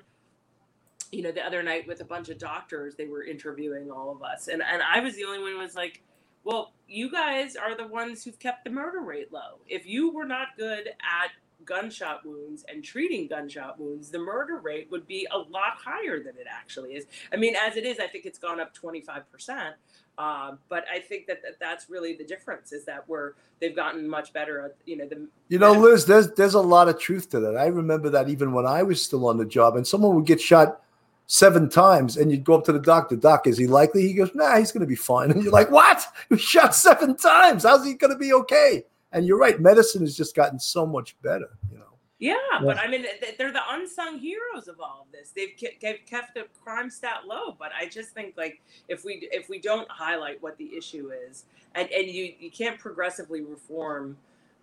you know the other night with a bunch of doctors they were interviewing all of us. And and i was the only one who was like well you guys are the ones who've kept the murder rate low. If you were not good at gunshot wounds and treating gunshot wounds the murder rate would be a lot higher than it actually is. I mean as it is i think it's gone up 25% uh, but i think that, that that's really the difference is that we're they've gotten much better at you know the You know, Liz, there's there's a lot of truth to that. I remember that even when I was still on the job, and someone would get shot seven times, and you'd go up to the doctor, Doc, is he likely? He goes, Nah, he's going to be fine. And you're like, What? He was shot seven times. How's he going to be okay? And you're right. Medicine has just gotten so much better. You know. Yeah, but I mean, they're the unsung heroes of all of this. They've they've kept the crime stat low, but I just think like if we if we don't highlight what the issue is, and and you you can't progressively reform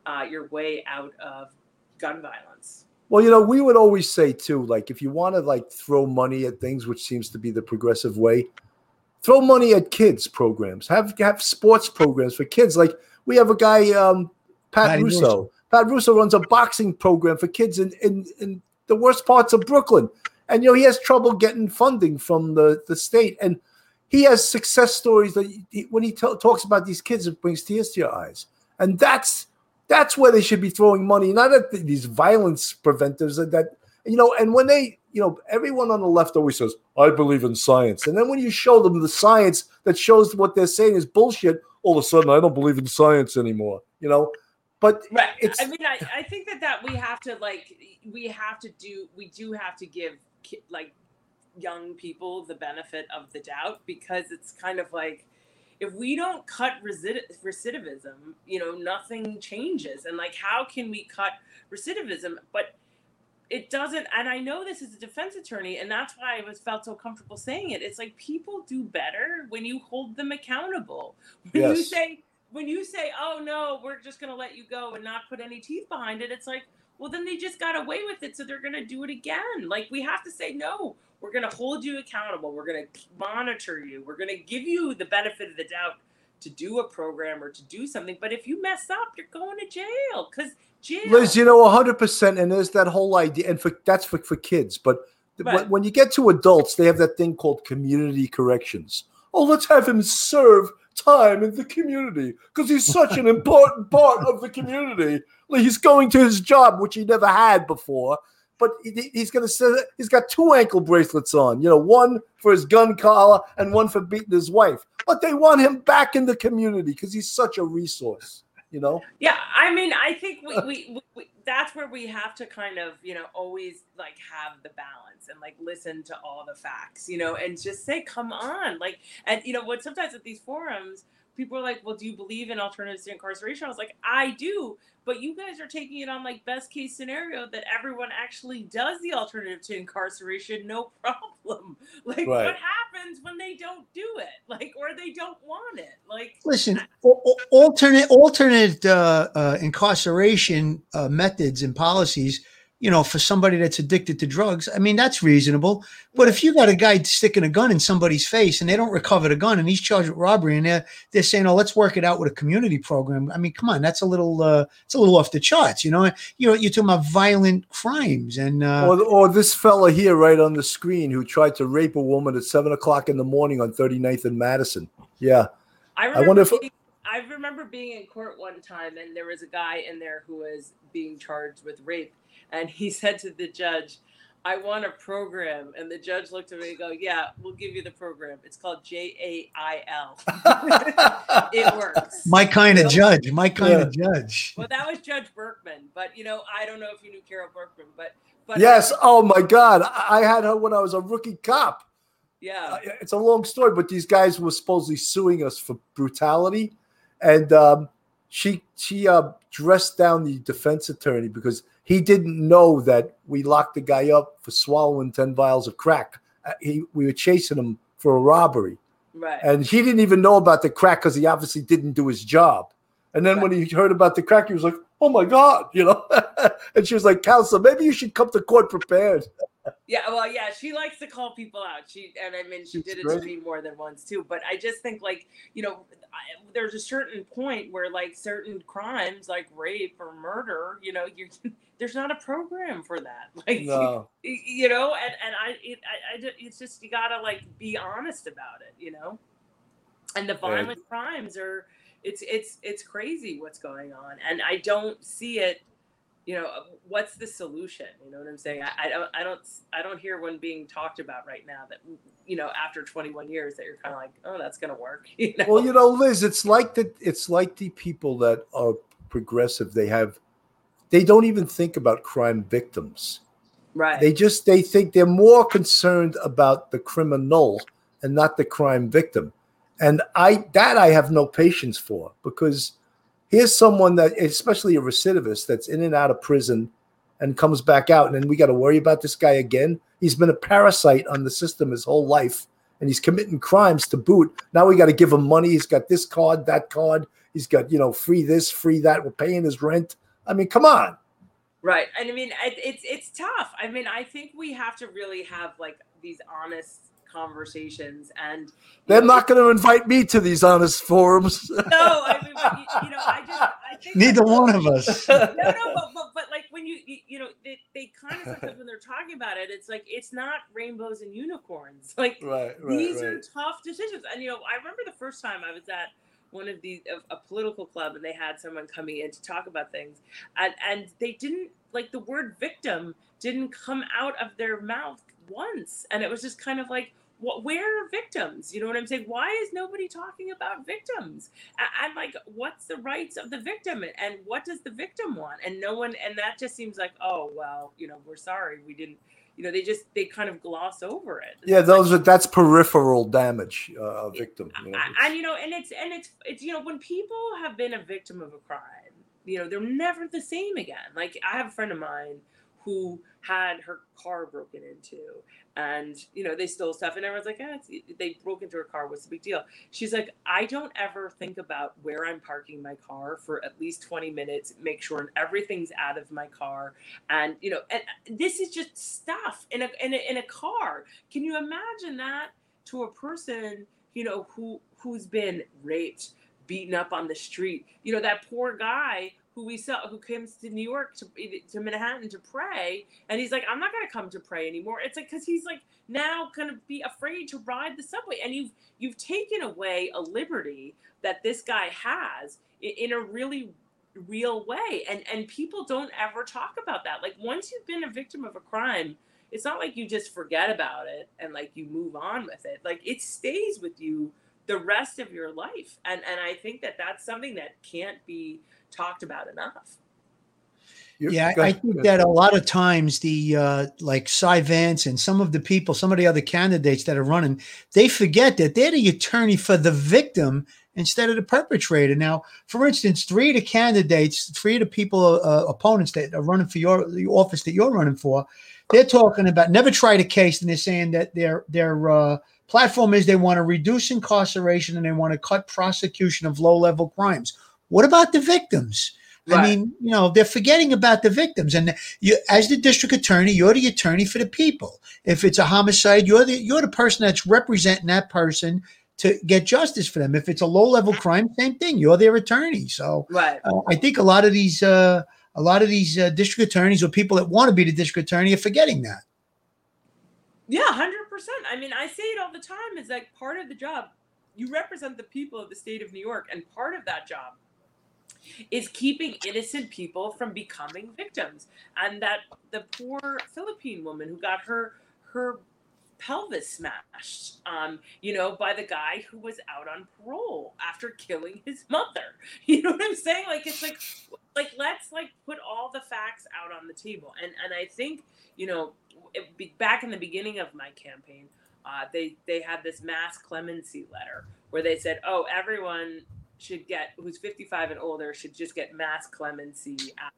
uh, your way out of gun violence. Well, you know, we would always say too, like if you want to like throw money at things, which seems to be the progressive way, throw money at kids programs. Have have sports programs for kids. Like we have a guy, um, Pat Patty Russo. Russo. Pat Russo runs a boxing program for kids in, in in the worst parts of Brooklyn, and you know he has trouble getting funding from the the state, and he has success stories that he, when he t- talks about these kids, it brings tears to your eyes, and that's that's where they should be throwing money, not at the, these violence preventers that, that you know. And when they, you know, everyone on the left always says, "I believe in science," and then when you show them the science that shows what they're saying is bullshit, all of a sudden, I don't believe in science anymore. You know, but Right. I mean, I, I think that that we have to like we have to do we do have to give like young people the benefit of the doubt because it's kind of like if we don't cut recidivism, you know, nothing changes. And like, how can we cut recidivism? But it doesn't. And I know this is a defense attorney, and that's why I was felt so comfortable saying it. It's like people do better when you hold them accountable. When you say when you say, "Oh no, we're just going to let you go and not put any teeth behind it," it's like, well, then they just got away with it, so they're going to do it again. Like we have to say, no, we're going to hold you accountable. We're going to monitor you. We're going to give you the benefit of the doubt to do a program or to do something. But if you mess up, you're going to jail because jail. Liz, you know, hundred percent, and there's that whole idea, and for that's for, for kids. But when, when you get to adults, they have that thing called community corrections. Oh, let's have him serve time in the community because he's such an important part of the community. Like, He's going to his job, which he never had before. But he- he's gonna say he's got two ankle bracelets on. You know, one for his gun collar and one for beating his wife. But they want him back in the community because he's such a resource. You know. Yeah, I mean, I think we, we, we that's where we have to kind of you know always like have the balance and like listen to all the facts, you know, and just say, come on, like, and you know what? Sometimes at these forums, people are like, well, do you believe in alternatives to incarceration? I was like, I do, but you guys are taking it on like best case scenario that everyone actually does the alternative to incarceration, no problem. Like, Right. what happens when they don't do it? Like, or they don't want it? Like, Listen, al- al- alternate alternate uh, uh, incarceration uh, methods and policies. You know, for somebody that's addicted to drugs, I mean that's reasonable. But if you got a guy sticking a gun in somebody's face and they don't recover the gun and he's charged with robbery and they're they're saying, "Oh, let's work it out with a community program." I mean, come on, that's a little uh, it's a little off the charts. You know, you know, you're talking about violent crimes and uh, or, or this fella here right on the screen who tried to rape a woman at seven o'clock in the morning on 39th and Madison. Yeah. I I wonder if being, I remember being in court one time and there was a guy in there who was being charged with rape and he said to the judge, I want a program. And the judge looked at me and go, Yeah, we'll give you the program. It's called J A I L. It works. my kind of judge, my kind of judge. Well, that was Judge Berkman, but you know, I don't know if you knew Carol Berkman, but but yes. Oh my God. I I had her when I was a rookie cop. yeah, It's a long story, but these guys were supposedly suing us for brutality, and um, she she uh, dressed down the defense attorney because he didn't know that we locked the guy up for swallowing ten vials of crack. Uh, He we were chasing him for a robbery, right. and he didn't even know about the crack because he obviously didn't do his job. And then when he heard about the crack, he was like, "Oh my god," you know. and she was like, "Counselor, maybe you should come to court prepared." Yeah, well, yeah, she likes to call people out. She and I mean, she did it to me more than once too. But I just think like you know, I, there's a certain point where like certain crimes like rape or murder, you know, you there's not a program for that. Like No. you, you know, and and I it, I, I it's just you gotta like be honest about it, you know. And the violent crimes are it's it's it's crazy what's going on, and I don't see it you know what's the solution you know what i'm saying I, I don't i don't i don't hear one being talked about right now that you know after 21 years that you're kind of like oh that's gonna work you know Well, you know, Liz, it's like the it's like the people that are progressive. They have they don't even think about crime victims. right They just they think they're more concerned about the criminal and not the crime victim. And I that I have no patience for because here's someone that especially a recidivist that's in and out of prison and comes back out and then we got to worry about this guy again. He's been a parasite on the system his whole life and he's committing crimes to boot. Now we got to give him money. He's got this card, that card. He's got, you know, free this, free that. We're paying his rent. I mean, come on. right and i mean it's it's tough i mean i think we have to really have like these honest conversations and They're not going to invite me to these honest forums. no i mean you, you know i just i think Neither one of us. no, no, but, but, but like when you, you, you know, they, they kind of sometimes when they're talking about it, it's like it's not rainbows and unicorns. Like Right, right, these are tough decisions. And you know, I remember the first time I was at one of these a, a political club and they had someone coming in to talk about things, and and they didn't like the word victim didn't come out of their mouth once, and it was just kind of like. What, where are victims? You know what I'm saying? Why is nobody talking about victims? And like, what's the rights of the victim, and- what does the victim want? And no one, and that just seems like, oh well, you know, we're sorry, we didn't. You know, they just they kind of gloss over it. Yeah, those are that's peripheral damage, uh, a victim. You know? And you know, and it's and it's it's you know, when people have been a victim of a crime, you know, they're never the same again. Like I have a friend of mine who had her car broken into. And you know they stole stuff and everyone's like ah, it's, they broke into her car what's the big deal? She's like i don't ever think about where i'm parking my car for at least 20 minutes make sure everything's out of my car. And you know and uh, this is just stuff in a in a, in a car. Can you imagine that to a person you know who who's been raped beaten up on the street? You know that poor guy who we saw who comes to New York to to Manhattan to pray, and he's like, I'm not gonna come to pray anymore. It's like because he's like now gonna be afraid to ride the subway, and you've you've taken away a liberty that this guy has in a really real way and and people don't ever talk about that like once you've been a victim of a crime it's not like you just forget about it and like you move on with it like it stays with you the rest of your life. And and i think that that's something that can't be talked about enough. Yeah, I, I think that a lot of times the uh, like Cy Vance and some of the people, some of the other candidates that are running, they forget that they're the attorney for the victim instead of the perpetrator. Now, for instance, three of the candidates, three of the people, uh, opponents that are running for your the office that you're running for, they're talking about never tried a case, and they're saying that their their uh, platform is they want to reduce incarceration and they want to cut prosecution of low level crimes. What about the victims? Right. I mean, you know, they're forgetting about the victims. And you, as the district attorney, you're the attorney for the people. If it's a homicide, you're the you're the person that's representing that person to get justice for them. If it's a low level crime, same thing. You're their attorney. So, right. Uh, I think a lot of these uh, a lot of these uh, district attorneys or people that want to be the district attorney are forgetting that. Yeah, hundred percent. I mean, I say it all the time. Is like part of the job. You represent the people of the state of New York, and part of that job is keeping innocent people from becoming victims. And that the poor Philippine woman who got her her pelvis smashed, um, you know, by the guy who was out on parole after killing his mother. You know what I'm saying? Like it's like like let's like put all the facts out on the table. And and I think you know it, back in the beginning of my campaign. Uh, they they had this mass clemency letter where they said, "Oh, everyone should get who's 55 and older should just get mass clemency out,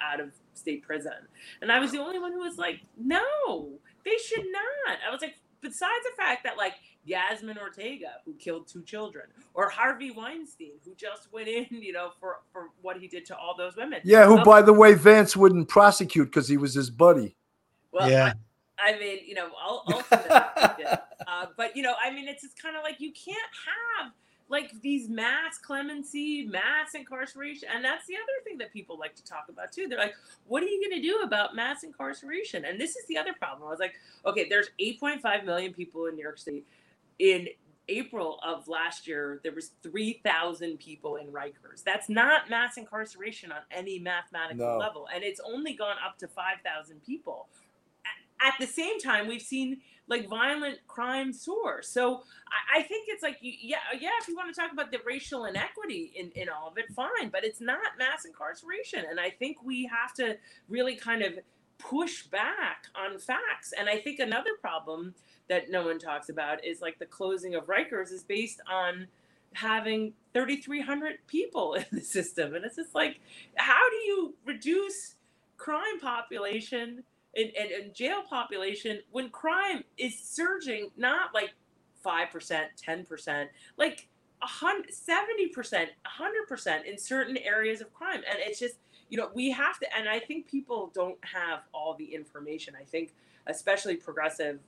out of state prison. And I was the only one who was like, no, they should not. I was like, besides the fact that like Yasmin Ortega, who killed two children, or Harvey Weinstein, who just went in, you know, for for what he did to all those women. Yeah, who, Um, by the way, Vance wouldn't prosecute because he was his buddy. Well, Yeah. I, I mean, you know, ul- ultimately, uh, but you know, I mean, it's just kind of like you can't have like these mass clemency, mass incarceration, and that's the other thing that people like to talk about too. They're like, "What are you going to do about mass incarceration?" And this is the other problem. I was like, "Okay, there's 8.5 million people in New York City. In April of last year, there was 3,000 people in Rikers. That's not mass incarceration on any mathematical No. level, and it's only gone up to 5,000 people at the same time we've seen like violent crime soar so i, I think it's like yeah yeah if you want to talk about the racial inequity in, in all of it fine but it's not mass incarceration and i think we have to really kind of push back on facts and i think another problem that no one talks about is like the closing of rikers is based on having 3300 people in the system and it's just like how do you reduce crime population and, and, jail population when crime is surging not like 5% 10% like a hundred, 70% 100% in certain areas of crime. And it's just you know we have to and i think people don't have all the information. I think especially progressive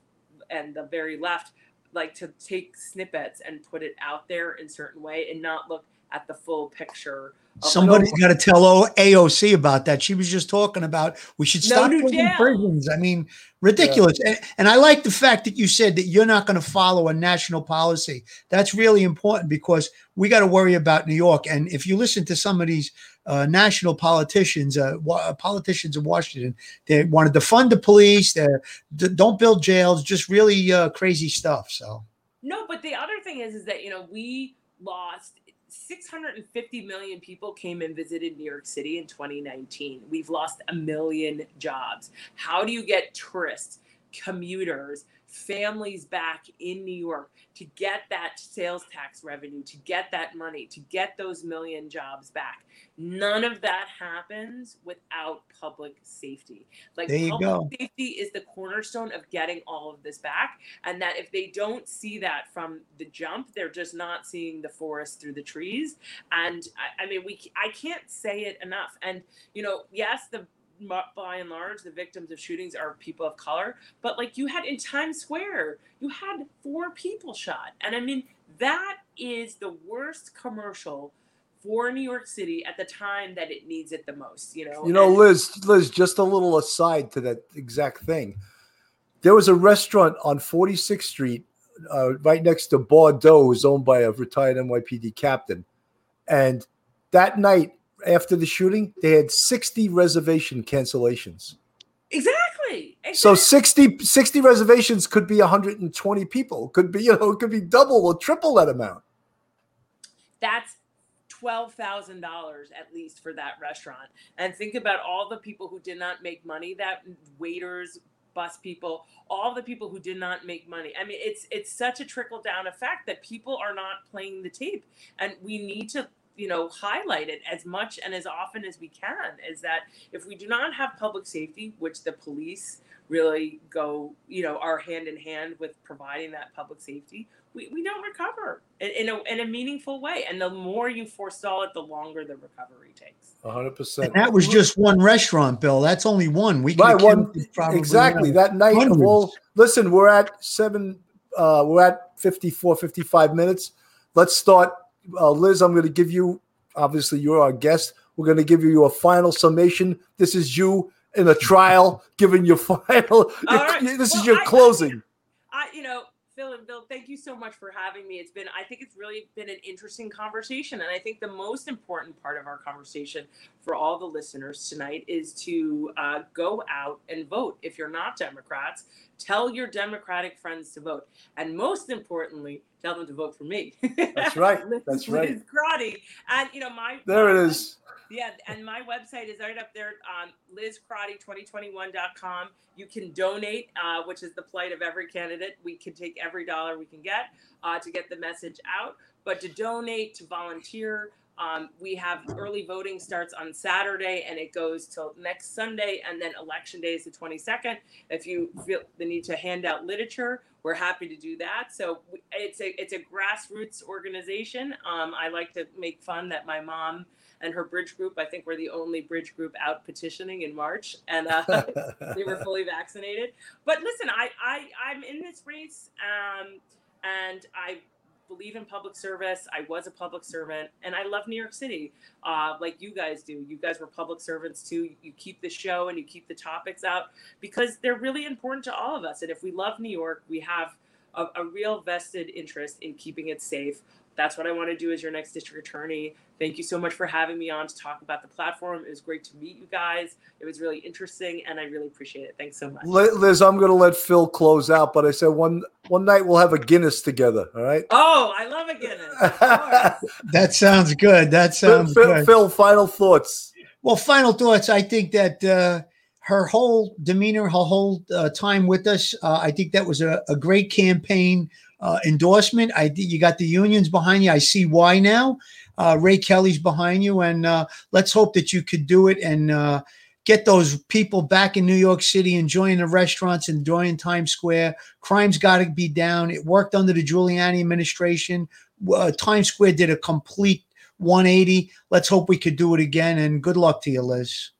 and the very left like to take snippets and put it out there in certain way and not look at the full picture of Somebody's got to tell AOC about that. She was just talking about we should stop new building prisons. I mean, ridiculous. And, and I like the fact that you said that you're not going to follow a national policy. That's really important because we got to worry about New York. And if you listen to some of these uh, national politicians, uh, wa- politicians in Washington, they want to defund the police. They d- don't build jails. Just really uh, crazy stuff. So. No, but the other thing is, is that you know we lost 650 million people came and visited New York City in 2019. We've lost a million jobs. How do you get tourists, commuters, families back in New York to get that sales tax revenue, to get that money, to get those million jobs back? None of that happens without public safety. Like There you public go. safety is the cornerstone of getting all of this back and that if they don't see that from the jump they're just not seeing the forest through the trees and i, I mean we I can't say it enough and you know yes the by and large the victims of shootings are people of color but like you had in times square you had four people shot and i mean that is the worst commercial for new york city at the time that it needs it the most you know You know, And- Liz, Liz, just a little aside to that exact thing. There was a restaurant on 46th Street, uh, right next to Bordeaux, owned by a retired NYPD captain. And that night, after the shooting, they had 60 reservation cancellations. Exactly. So 60, 60 reservations could be 120 people. Could be, you know, it could be double or triple that amount. That's twelve thousand dollars at least for that restaurant. And think about all the people who did not make money. That waiters, bus people, all the people who did not make money. I mean, it's it's such a trickle down effect that people are not playing the tape, and we need to you know highlight it as much and as often as we can is that if we do not have public safety which the police really go you know are hand in hand with providing that public safety we, we don't recover in, in, a, in a meaningful way and the more you forestall it the longer the recovery takes 100%. And that was just one restaurant, Bill. That's only one. We Right, one exactly that night of hundreds. all listen we're at seven uh we're at 54 55 minutes let's start uh, liz i'm going to give you obviously you're our guest. We're going to give you a final summation. This is you in a trial giving your final All right. this is your I- closing. I, you know, Bill, thank you so much for having me. It's been, I think it's really been an interesting conversation. And I think the most important part of our conversation for all the listeners tonight is to uh, go out and vote. If you're not Democrats, tell your Democratic friends to vote. And most importantly, tell them to vote for me. that's right that's right Liz Crotty. And, you know, my. there it is yeah, and my website is right up there on lizcrotty2021.com. You can donate, uh, which is the plight of every candidate. We can take every dollar we can get uh, to get the message out. But to donate, to volunteer, um, we have early voting starts on Saturday and it goes till next Sunday, and then election day is the 22nd. If you feel the need to hand out literature, we're happy to do that. So it's a it's a grassroots organization. Um, I like to make fun that my mom and her bridge group. I think we're the only bridge group out petitioning in March, and uh, they were fully vaccinated. But listen, I, I I'm in this race, um, and I believe in public service. I was a public servant, and I love New York City, uh, like you guys do. You guys were public servants too. You keep the show and you keep the topics out because they're really important to all of us. And if we love New York, we have a, a real vested interest in keeping it safe. That's what I want to do as your next district attorney. Thank you so much for having me on to talk about the platform. It was great to meet you guys. It was really interesting, and I really appreciate it. Thanks so much. Liz i'm going to let phil close out but i said one one night we'll have a guinness together all right Oh, I love a Guinness. That sounds good. That phil, sounds phil, good. phil final thoughts Well, final thoughts. I think that uh, her whole demeanor, her whole uh, time with us, uh, I think that was a, a great campaign uh, endorsement. I you got the unions behind you. I see why now. Uh, Ray Kelly's behind you, and uh, let's hope that you could do it and uh, get those people back in New York City enjoying the restaurants, enjoying Times Square. Crime's got to be down. It worked under the Giuliani administration. Times Square did a complete 180. Let's hope we could do it again. And good luck to you, Liz.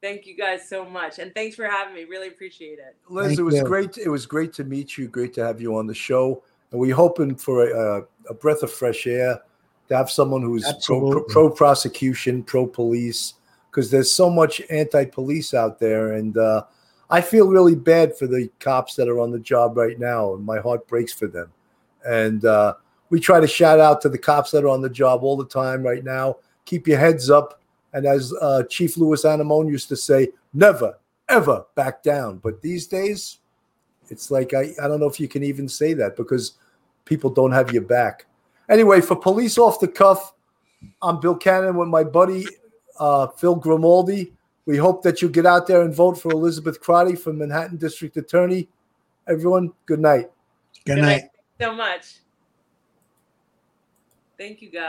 Thank you guys so much, and thanks for having me. Really appreciate it. Liz, Thank it was you. great. It was great to meet you. Great to have you on the show. And we're hoping for a, a breath of fresh air to have someone who's pro, pro prosecution, pro police, because there's so much anti police out there. And uh, I feel really bad for the cops that are on the job right now, and my heart breaks for them. And uh, we try to shout out to the cops that are on the job all the time right now. Keep your heads up. And as uh, Chief Louis Anemone used to say, never, ever back down. But these days, it's like I, I don't know if you can even say that because people don't have your back. Anyway, for police off the cuff, I'm Bill Cannon with my buddy uh, Phil Grimaldi. We hope that you get out there and vote for Elizabeth Crotty for Manhattan District Attorney. Everyone, good night. Good night. so much. Thank you, guys.